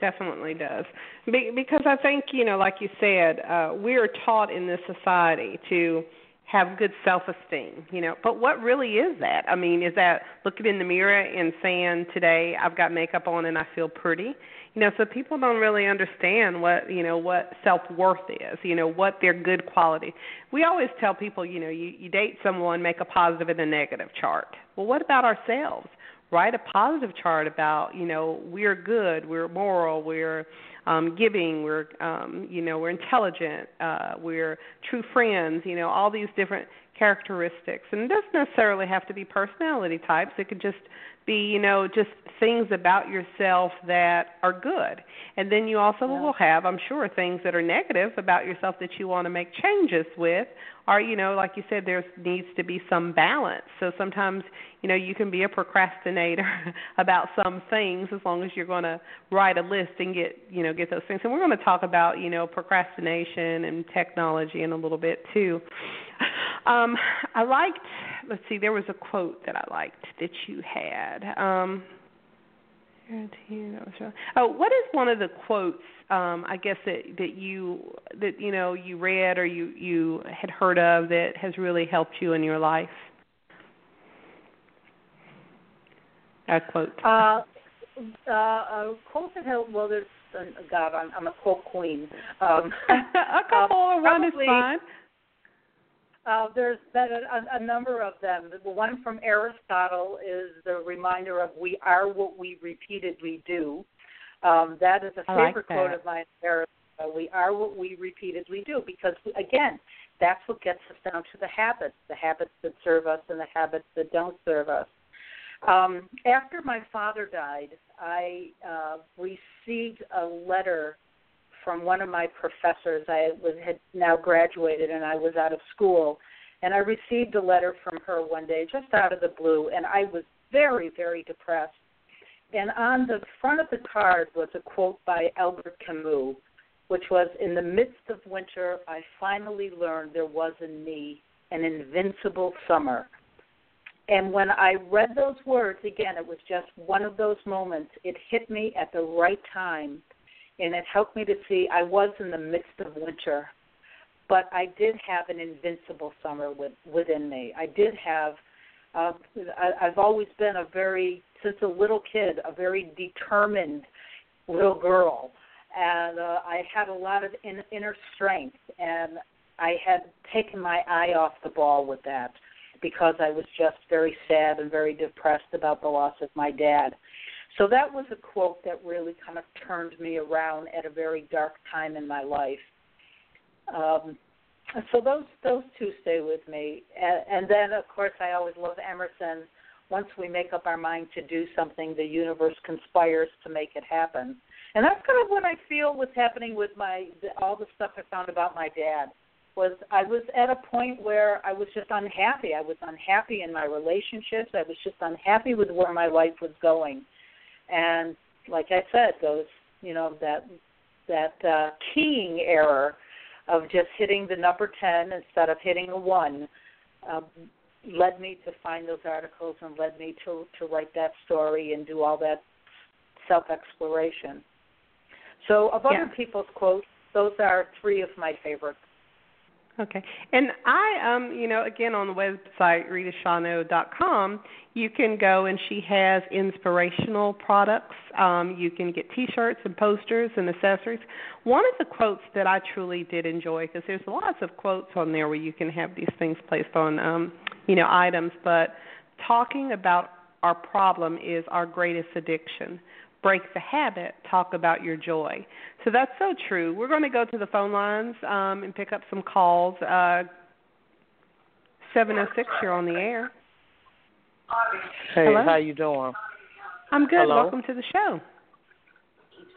Definitely does. Be, because I think, you know, like you said, uh, we are taught in this society to have good self-esteem, you know. But what really is that? I mean, is that looking in the mirror and saying, "Today I've got makeup on and I feel pretty"? You know, so people don't really understand what, you know, what self-worth is, you know, what their good quality. We always tell people, you know, you you date someone, make a positive and a negative chart. Well, what about ourselves? Write a positive chart about, you know, we're good, we're moral, we're um, giving, we're um, you know we're intelligent, uh, we're true friends, you know all these different characteristics, and it doesn't necessarily have to be personality types. It could just be you know just things about yourself that are good. And then you also yeah. will have i'm sure things that are negative about yourself that you want to make changes with. Or you know like you said there needs to be some balance. So sometimes you know you can be a procrastinator [laughs] about some things as long as you're going to write a list and get you know get those things. And we're going to talk about you know procrastination and technology in a little bit too. Um i liked let's see there was a quote that i liked that you had um Oh, what is one of the quotes? Um, I guess that that you that you know you read or you you had heard of that has really helped you in your life. A quote. Uh, uh, a quote that helped. Well, there's uh, God. I'm, I'm a quote queen. Um, [laughs] a couple uh, one is fine. Uh, there's been a, a number of them. The one from Aristotle is the reminder of "We are what we repeatedly do." Um, that is a favorite like quote of mine. Aristotle. We are what we repeatedly do because, again, that's what gets us down to the habits, the habits that serve us and the habits that don't serve us. Um, after my father died, I uh, received a letter from one of my professors. I was had now graduated and I was out of school, and I received a letter from her one day just out of the blue, and I was very very depressed. And on the front of the card was a quote by Albert Camus, which was In the midst of winter, I finally learned there was in me an invincible summer. And when I read those words, again, it was just one of those moments. It hit me at the right time and it helped me to see I was in the midst of winter, but I did have an invincible summer with, within me. I did have. Uh, I, I've always been a very, since a little kid, a very determined little girl, and uh, I had a lot of in, inner strength, and I had taken my eye off the ball with that because I was just very sad and very depressed about the loss of my dad. So that was a quote that really kind of turned me around at a very dark time in my life. Um, so those those two stay with me, and, and then of course I always love Emerson. Once we make up our mind to do something, the universe conspires to make it happen, and that's kind of what I feel was happening with my all the stuff I found about my dad. Was I was at a point where I was just unhappy. I was unhappy in my relationships. I was just unhappy with where my life was going, and like I said, those you know that that uh, keying error of just hitting the number 10 instead of hitting a 1 um, led me to find those articles and led me to, to write that story and do all that self exploration. So, of other yeah. people's quotes, those are three of my favorites. Okay. And I um you know again on the website ritaschiano.com you can go and she has inspirational products. Um you can get t-shirts and posters and accessories. One of the quotes that I truly did enjoy because there's lots of quotes on there where you can have these things placed on um you know items but talking about our problem is our greatest addiction break the habit, talk about your joy. So that's so true. We're going to go to the phone lines um, and pick up some calls. Uh, 706, you're on the air. Hey, Hello? how you doing? I'm good. Hello? Welcome to the show.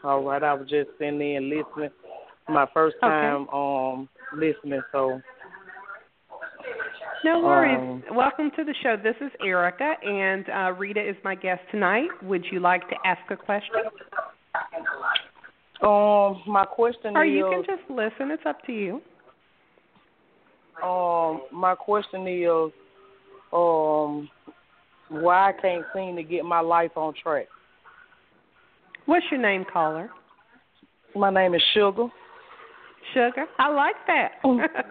All right, I was just sitting there listening. My first Okay. time um listening, so No worries. Um, Welcome to the show. This is Ericka, and uh, Rita is my guest tonight. Would you like to ask a question? um my question Or is you can just listen. It's up to you. um my question is um why I can't seem to get my life on track. What's your name, caller? My name is Sugar. Sugar. I like that. [laughs]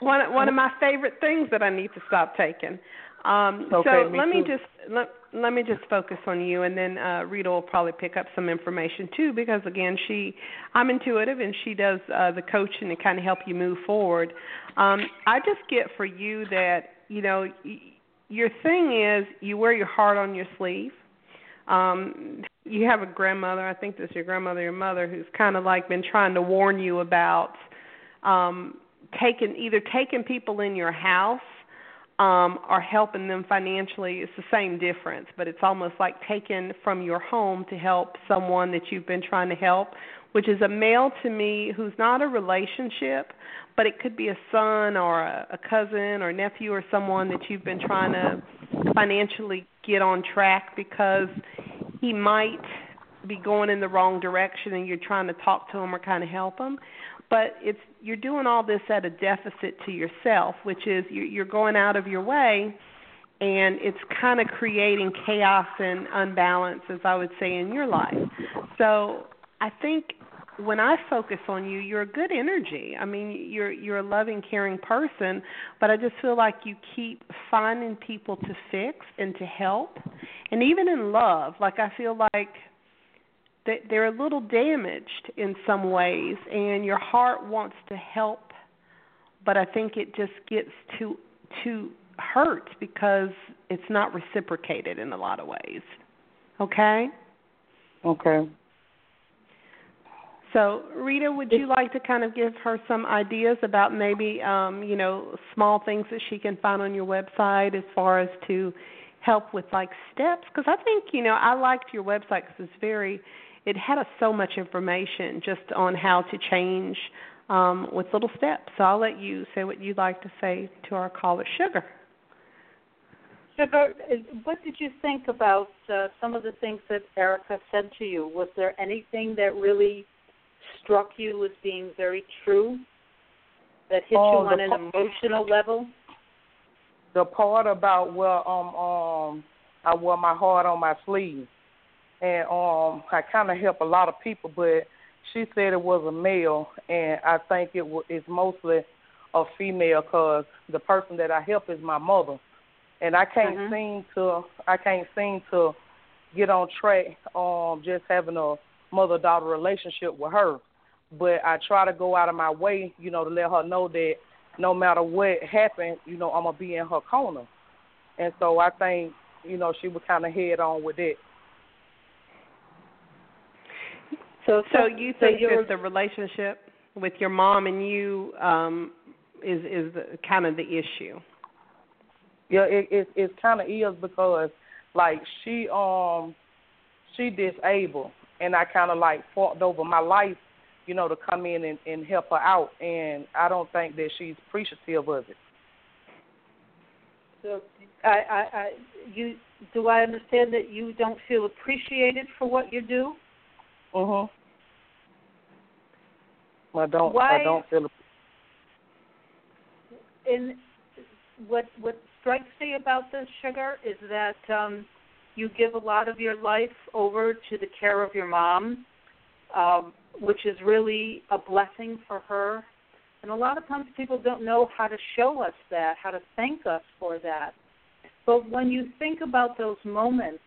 one one of my favorite things that I need to stop taking. Um, Okay, so me let me too. just let let me just focus on you, and then uh, Rita will probably pick up some information too, because again, she I'm intuitive, and she does uh, the coaching to kind of help you move forward. Um, I just get for you that you know y- your thing is you wear your heart on your sleeve. Um, you have a grandmother, I think this is your grandmother, your mother, who's kind of like been trying to warn you about um, taking either taking people in your house um, or helping them financially. It's the same difference, but it's almost like taking from your home to help someone that you've been trying to help, which is a male to me who's not a relationship, but it could be a son or a, a cousin or nephew or someone that you've been trying to financially get on track because he might be going in the wrong direction and you're trying to talk to him or kind of help him but it's you're doing all this at a deficit to yourself which is you're, going out of your way and it's kind of creating chaos and unbalance as i would say in your life so i think when I focus on you, you're a good energy. I mean, you're you're a loving, caring person, but I just feel like you keep finding people to fix and to help. And even in love, like I feel like they're a little damaged in some ways and your heart wants to help, but I think it just gets too too hurt because it's not reciprocated in a lot of ways. Okay? Okay. So, Rita, would you like to kind of give her some ideas about maybe, um, you know, small things that she can find on your website as far as to help with like steps? Because I think, you know, I liked your website because it's very, it had us so much information just on how to change um, with little steps. So I'll let you say what you'd like to say to our caller, Sugar. Sugar, uh, what did you think about uh, some of the things that Ericka said to you? Was there anything that really struck you as being very true that hit Oh, you on an po- emotional level? The part about where um um I wear my heart on my sleeve, and um I kind of help a lot of people, but she said it was a male, and I think it was it's mostly a female because the person that I help is my mother, and I can't Mhm. seem to I can't seem to get on track um just having a mother daughter relationship with her. But I try to go out of my way, you know, to let her know that no matter what happened, you know, I'm gonna be in her corner. And so I think, you know, she was kind of head on with it. So, So you think you're, that the relationship with your mom and you um is is the, kind of the issue? Yeah, it it it kind of is because like she um she disabled, and I kind of like fought over my life, you know, to come in and, and help her out, and I don't think that she's appreciative of it. so I, I, I, you, do I understand that you don't feel appreciated for what you do? Mhm. I don't. Why- I don't feel. And what what strikes me about this sugar is that um, you give a lot of your life over to the care of your mom, um, which is really a blessing for her. And a lot of times people don't know how to show us that, how to thank us for that. But when you think about those moments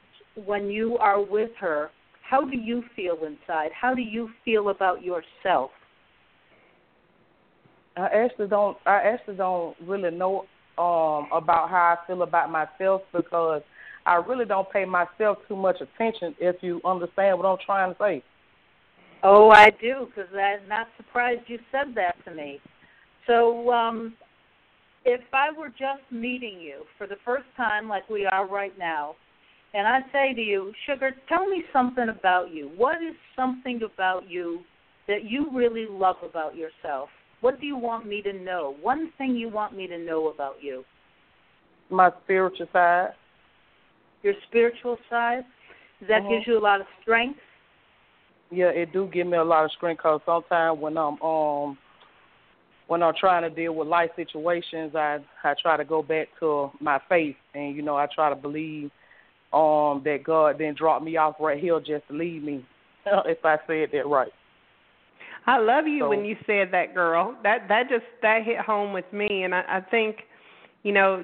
when you are with her, how do you feel inside? How do you feel about yourself? I actually don't. I actually don't really know um about how I feel about myself because I really don't pay myself too much attention. If you understand what I'm trying to say. Oh, I do, because I'm not surprised you said that to me. So, um, if I were just meeting you for the first time, like we are right now, and I say to you, Sugar, tell me something about you. What is something about you that you really love about yourself? What do you want me to know? One thing you want me to know about you? My spiritual side. Your spiritual side? That Mhm. gives you a lot of strength? Yeah, it do give me a lot of strength because sometimes when I'm um when I'm trying to deal with life situations, I I try to go back to my faith, and you know I try to believe um that God didn't drop me off right here just to leave me. if I said that right. I love you So- when you said that, girl. That that just that hit home with me, and I, I think, you know,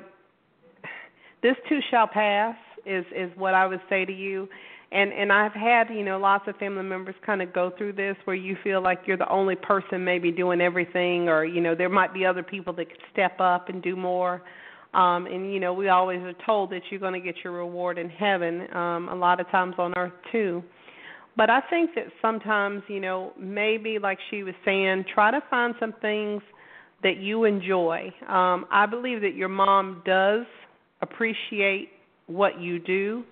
this too shall pass is is what I would say to you. And and I've had you know lots of family members kind of go through this where you feel like you're the only person maybe doing everything, or you know there might be other people that could step up and do more. Um, and you know we always are told that you're going to get your reward in heaven. Um, a lot of times on earth too. But I think that sometimes, you know, maybe like she was saying, try to find some things that you enjoy. Um, I believe that your mom does appreciate what you do.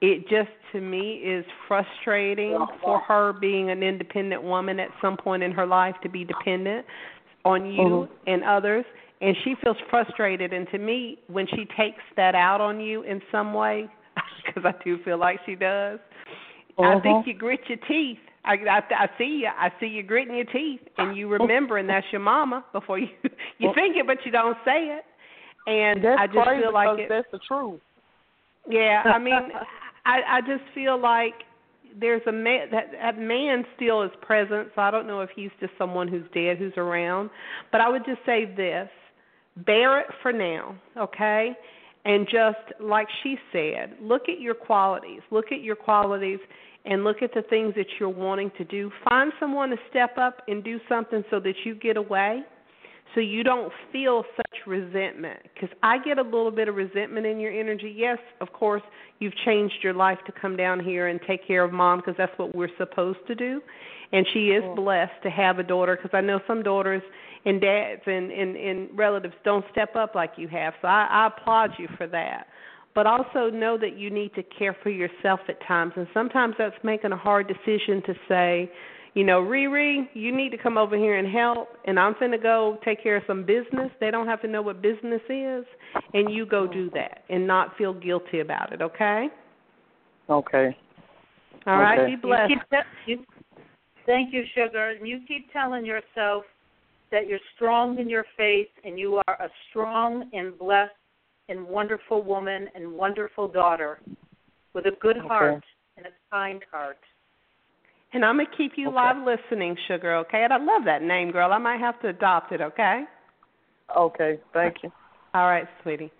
It just to me is frustrating for her being an independent woman at some point in her life to be dependent on you Mhm. and others and she feels frustrated and to me when she takes that out on you in some way [laughs] because I do feel like she does I Mhm. think you grit your teeth. I, I I see you. I see you gritting your teeth, and you remembering that's your mama before you [laughs] you think it, but you don't say it. And That's I just feel like it. that's the truth. Yeah, I mean, [laughs] I I just feel like there's a man that that man still is present. So I don't know if he's just someone who's dead who's around, but I would just say this: bear it for now, okay? And just like she said, look at your qualities. Look at your qualities and look at the things that you're wanting to do. Find someone to step up and do something so that you get away so you don't feel such resentment. Because i get a little bit of resentment in your energy. Yes of course you've changed your life to come down here and take care of mom because that's what we're supposed to do. And she is blessed to have a daughter because i know some daughters and dads and, and and relatives don't step up like you have. So i i applaud you for that. But also know that you need to care for yourself at times. And sometimes that's making a hard decision to say you know, Riri, you need to come over here and help, and I'm finna go take care of some business. They don't have to know what business is, and you go do that and not feel guilty about it, okay? Okay. All right, Okay. be blessed. You keep te- you, thank you, Sugar. And you keep telling yourself that you're strong in your faith and you are a strong and blessed and wonderful woman and wonderful daughter with a good Okay. heart and a kind heart. And I'm gonna keep you Okay. live listening, Sugar, okay? And I love that name, girl. I might have to adopt it, okay? Okay, thank you. All right, sweetie.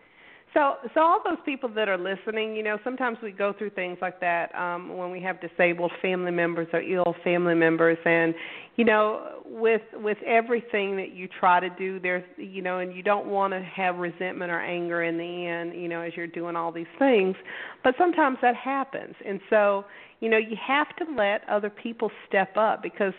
So, so all those people that are listening, you know, sometimes we go through things like that um, when we have disabled family members or ill family members, and you know, with with everything that you try to do, there's, you know, and you don't want to have resentment or anger in the end, you know, as you're doing all these things, but sometimes that happens, and so, you know, you have to let other people step up because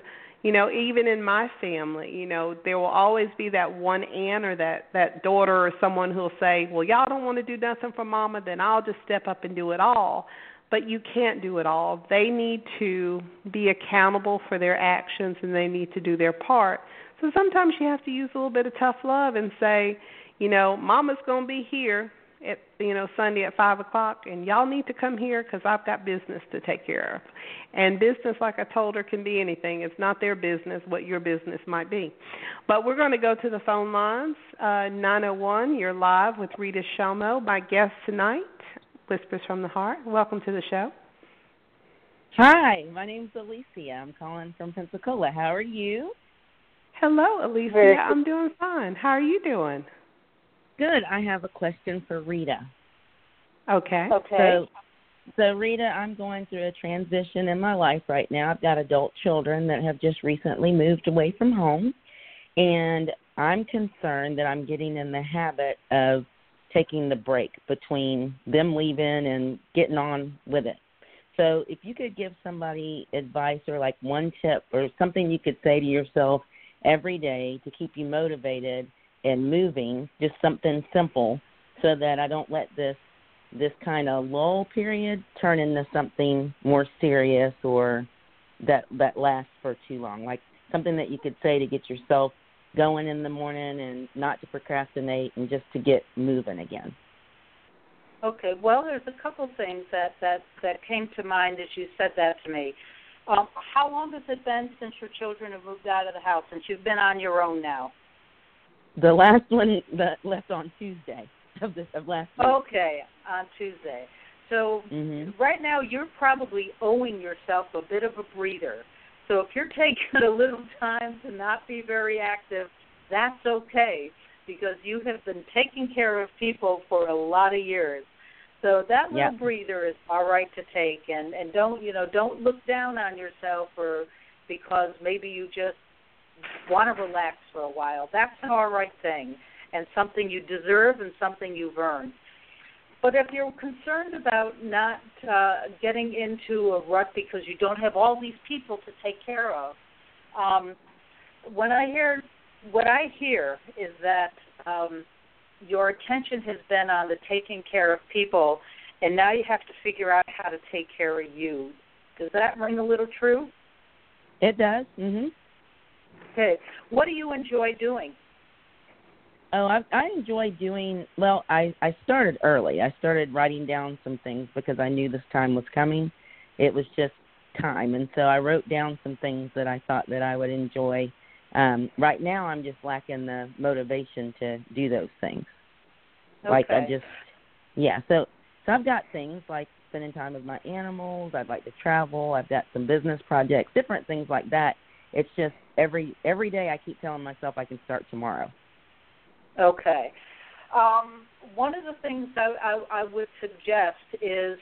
you know even in my family you know there will always be that one aunt or that that daughter or someone who'll say well y'all don't want to do nothing for mama then i'll just step up and do it all. But you can't do it all. They need to be accountable for their actions and they need to do their part. So sometimes you have to use a little bit of tough love and say you know mama's going to be here at you know Sunday at five o'clock, and y'all need to come here because I've got business to take care of. And business, like I told her, can be anything. It's not their business what your business might be. But we're going to go to the phone lines. Uh, 901, you're live with Rita Shelmo. My guest tonight, Whispers from the Heart. Welcome to the show. Hi, my name's Alicia. I'm calling from Pensacola. How are you? Hello, Alicia. I'm doing fine. How are you doing? Good. I have a question for Rita. Okay. Okay. So, so Rita, I'm going through a transition in my life right now. I've got adult children that have just recently moved away from home, and I'm concerned that I'm getting in the habit of taking the break between them leaving and getting on with it. So, if you could give somebody advice or like one tip or something you could say to yourself every day to keep you motivated and moving, just something simple, so that I don't let this this kind of lull period turn into something more serious or that that lasts for too long. Like something that you could say to get yourself going in the morning and not to procrastinate and just to get moving again. Okay. Well, there's a couple things that that that came to mind as you said that to me. Um, how long has it been since your children have moved out of the house? Since you've been on your own now? The last one that left on Tuesday of this of last week. Okay, on Tuesday. So Mm-hmm. right now you're probably owing yourself a bit of a breather. So if you're taking [laughs] a little time to not be very active, that's okay because you have been taking care of people for a lot of years. So that little Yeah. breather is all right to take and and don't, you know, don't look down on yourself or because maybe you just want to relax for a while. That's an all right thing and something you deserve and something you've earned. But if you're concerned about not uh, getting into a rut because you don't have all these people to take care of, um, when I hear what I hear is that um, your attention has been on the taking care of people, and now you have to figure out how to take care of you. Does that ring a little true? It does. Mhm. Okay. What do you enjoy doing? Oh, I, I enjoy doing. Well, I I started early. I started writing down some things because I knew this time was coming. It was just time, and so I wrote down some things that I thought that I would enjoy. Um, right now, I'm just lacking the motivation to do those things. Like I just, yeah. So so I've got things like spending time with my animals. I'd like to travel. I've got some business projects, different things like that. It's just every every day I keep telling myself I can start tomorrow. Okay. Um, one of the things I, I, I would suggest is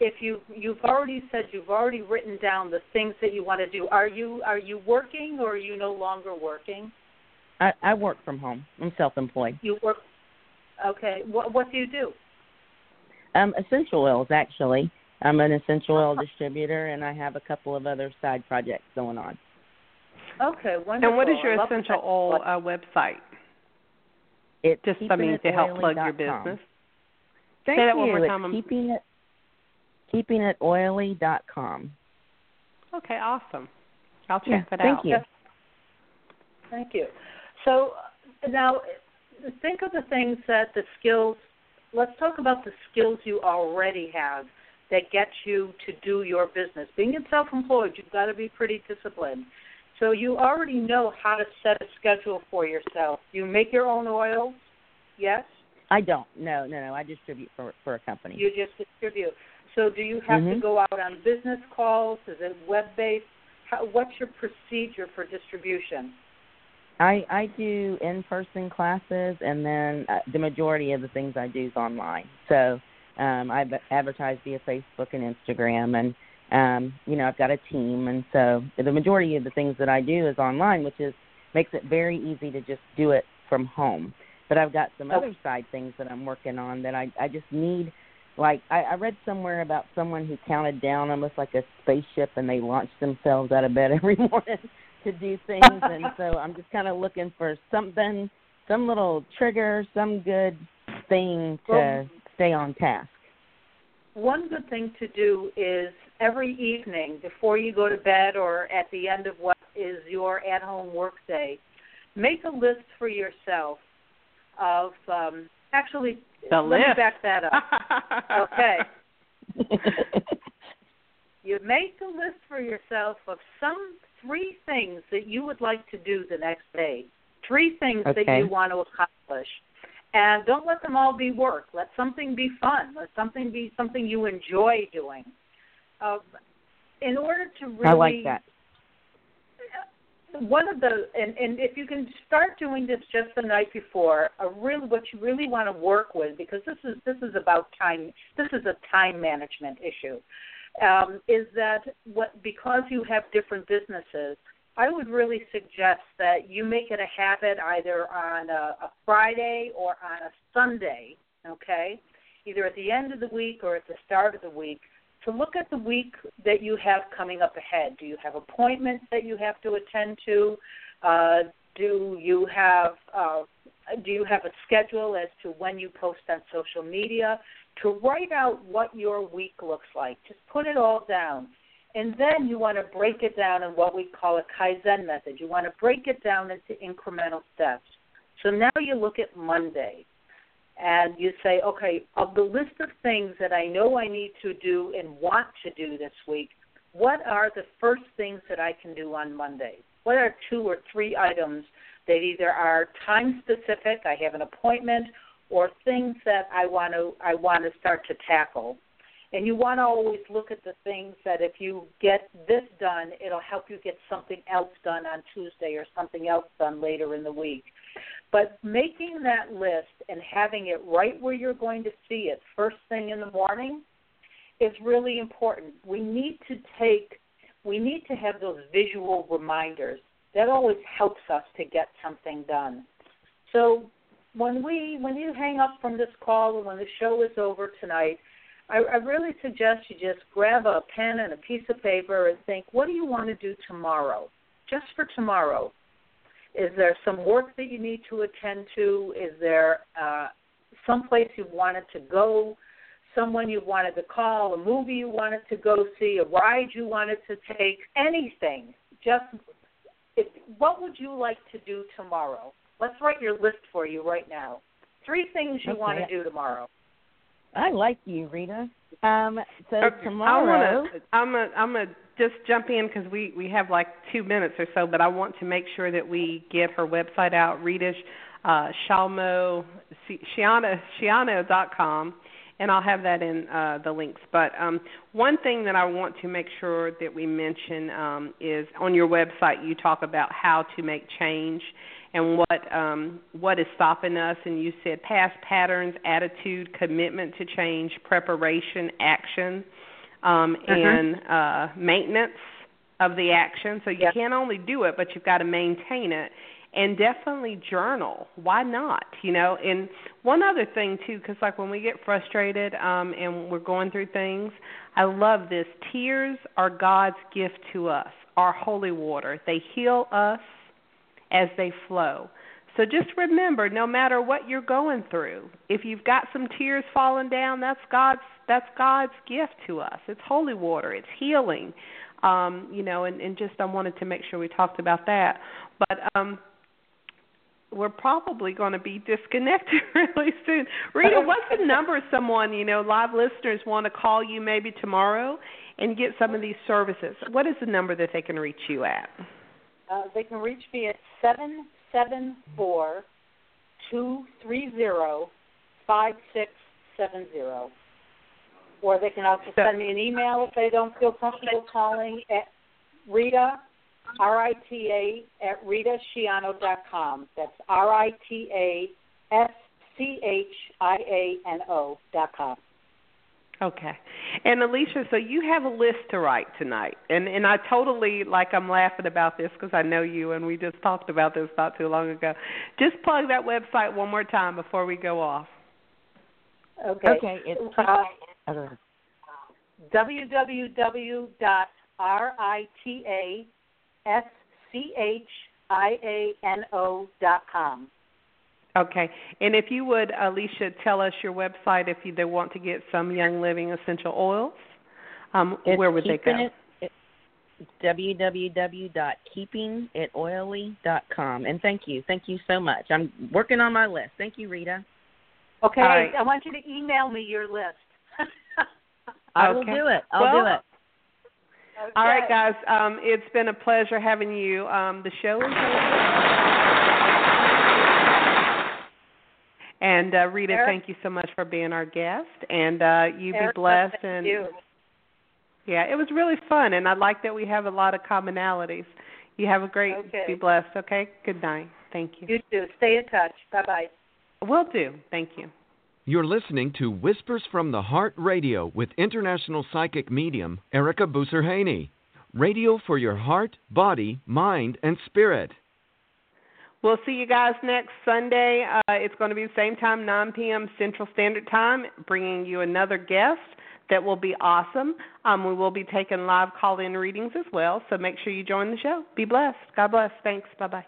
if you you've already said you've already written down the things that you want to do. Are you are you working or are you no longer working? I, I work from home. I'm self-employed. You work. Okay. What what do you do? Um, essential oils, actually. I'm an essential oil distributor, and I have a couple of other side projects going on. Okay. Wonderful. And what is your love essential oil uh, website? It's Just I mean to help plug your business. Thank Say that you. one more time. I'm- keeping it keepingitoily.com. Okay, awesome. I'll check Yeah, that thank out. you. Thank you. So uh, now think of the things that the skills. Let's talk about the skills you already have that get you to do your business. Being self-employed, you've got to be pretty disciplined. So you already know how to set a schedule for yourself. You make your own oils, yes. I don't. No, no, no. I distribute for for a company. You just distribute. So do you have to Mhm. go out on business calls? Is it web-based? What's your procedure for distribution? I I do in-person classes, and then uh, the majority of the things I do is online. So um, I advertise via Facebook and Instagram, and um, you know I've got a team, and so the majority of the things that I do is online, which is makes it very easy to just do it from home. But I've got some other side things that I'm working on that I I just need. Like I, I read somewhere about someone who counted down almost like a spaceship, and they launched themselves out of bed [laughs] every morning to do things, [laughs] and so I'm just kind of looking for something, some little trigger, some good thing to well, stay on task. One good thing to do is every evening before you go to bed or at the end of what is your at-home work day, make a list for yourself of um, actually the let list. me back that up. [laughs] okay. [laughs] you make a list for yourself of some three things that you would like to do the next day. Three things okay. that you want to accomplish. And don't let them all be work. Let something be fun. Let something be something you enjoy doing. Uh, in order to really. I like that. One of the and, and if you can start doing this just the night before, a really what you really want to work with because this is this is about time. This is a time management issue um, is that what because you have different businesses, I would really suggest that you make it a habit either on a, a Friday or on a Sunday, okay, either at the end of the week or at the start of the week, to look at the week that you have coming up ahead. Do you have appointments that you have to attend to? Uh, do you have uh, do you have a schedule as to when you post on social media? to write out what your week looks like. Just put it all down. And then you want to break it down in what we call a Kaizen method. You want to break it down into incremental steps. So now you look at Monday and you say, okay, of the list of things that I know I need to do and want to do this week, what are the first things that I can do on Monday? What are two or three items that either are time specific, I have an appointment, or things that I want to I want to start to tackle. And you want to always look at the things that if you get this done, it'll help you get something else done on Tuesday or something else done later in the week. But making that list and having it right where you're going to see it first thing in the morning is really important. We need to take we need to have those visual reminders. That always helps us to get something done. So when we when you hang up from this call and when the show is over tonight, I, I really suggest you just grab a pen and a piece of paper and think, what do you want to do tomorrow? Just for tomorrow. Is there some work that you need to attend to? Is there uh, some place you wanted to go? Someone you wanted to call? A movie you wanted to go see? A ride you wanted to take? Anything. Just if, what would you like to do tomorrow? Let's write your list for you right now. Three things you okay. want to do tomorrow. I like you, Rita. Um, so okay. tomorrow, I'm gonna I'm gonna just jump in because we we have like two minutes or so, but I want to make sure that we get her website out. Rita uh, Shalmo Schiano Schiano dot com and I'll have that in uh, the links. But um, one thing that I want to make sure that we mention um, is on your website you talk about how to make change and what um, what is stopping us. And you said past patterns, attitude, commitment to change, preparation, action, um, uh-huh. and uh, maintenance of the action. So you yep. can't only do it, but you've got to maintain it and definitely journal why not you know and one other thing too because like when we get frustrated um and we're going through things i love this tears are god's gift to us our holy water they heal us as they flow so just remember no matter what you're going through if you've got some tears falling down that's god's that's god's gift to us it's holy water it's healing um you know and, and just i wanted to make sure we talked about that but um we're probably going to be disconnected [laughs] really soon. Rita, [laughs] what's the number someone, you know, live listeners want to call you maybe tomorrow and get some of these services? What is the number that they can reach you at? Uh, they can reach me at seven seven four two three zero five six seven zero. Or they can also send me an email if they don't feel comfortable calling at Rita R-I-T-A at ritaschiano.com. That's R-I-T-A S-C-H-I-A-N-O dot com. Okay. And Alicia, so you have a list to write tonight. And and I totally like I'm laughing about this because I know you and we just talked about this not too long ago. Just plug that website one more time before we go off. Okay. Okay, it's uh, okay. www.ritaschiano.com. Okay. And if you would, Alicia, tell us your website if you, they want to get some Young Living essential oils. Um, where would they keeping go? It, it, www.keepingitoily.com. And thank you. Thank you so much. I'm working on my list. Thank you, Rita. Okay, All right. I want you to email me your list. [laughs] I will Okay. do it. I'll Well, do it. All right, guys. Um, it's been a pleasure having you. Um, the show is over. And uh, Rita, Eric? thank you so much for being our guest. And uh, you Ericka, be blessed. thank and you. yeah, it was really fun, and I like that we have a lot of commonalities. You have a great. Okay. Be blessed. Okay. Good night. Thank you. You too. Stay in touch. Bye bye. Will do. Thank you. You're listening to Whispers from the Heart Radio with international psychic medium Ericka Boussarhane. Radio for your heart, body, mind, and spirit. We'll see you guys next Sunday. Uh, it's going to be the same time, 9 p.m. Central Standard Time, bringing you another guest that will be awesome. Um, we will be taking live call in readings as well, so make sure you join the show. Be blessed. God bless. Thanks. Bye bye.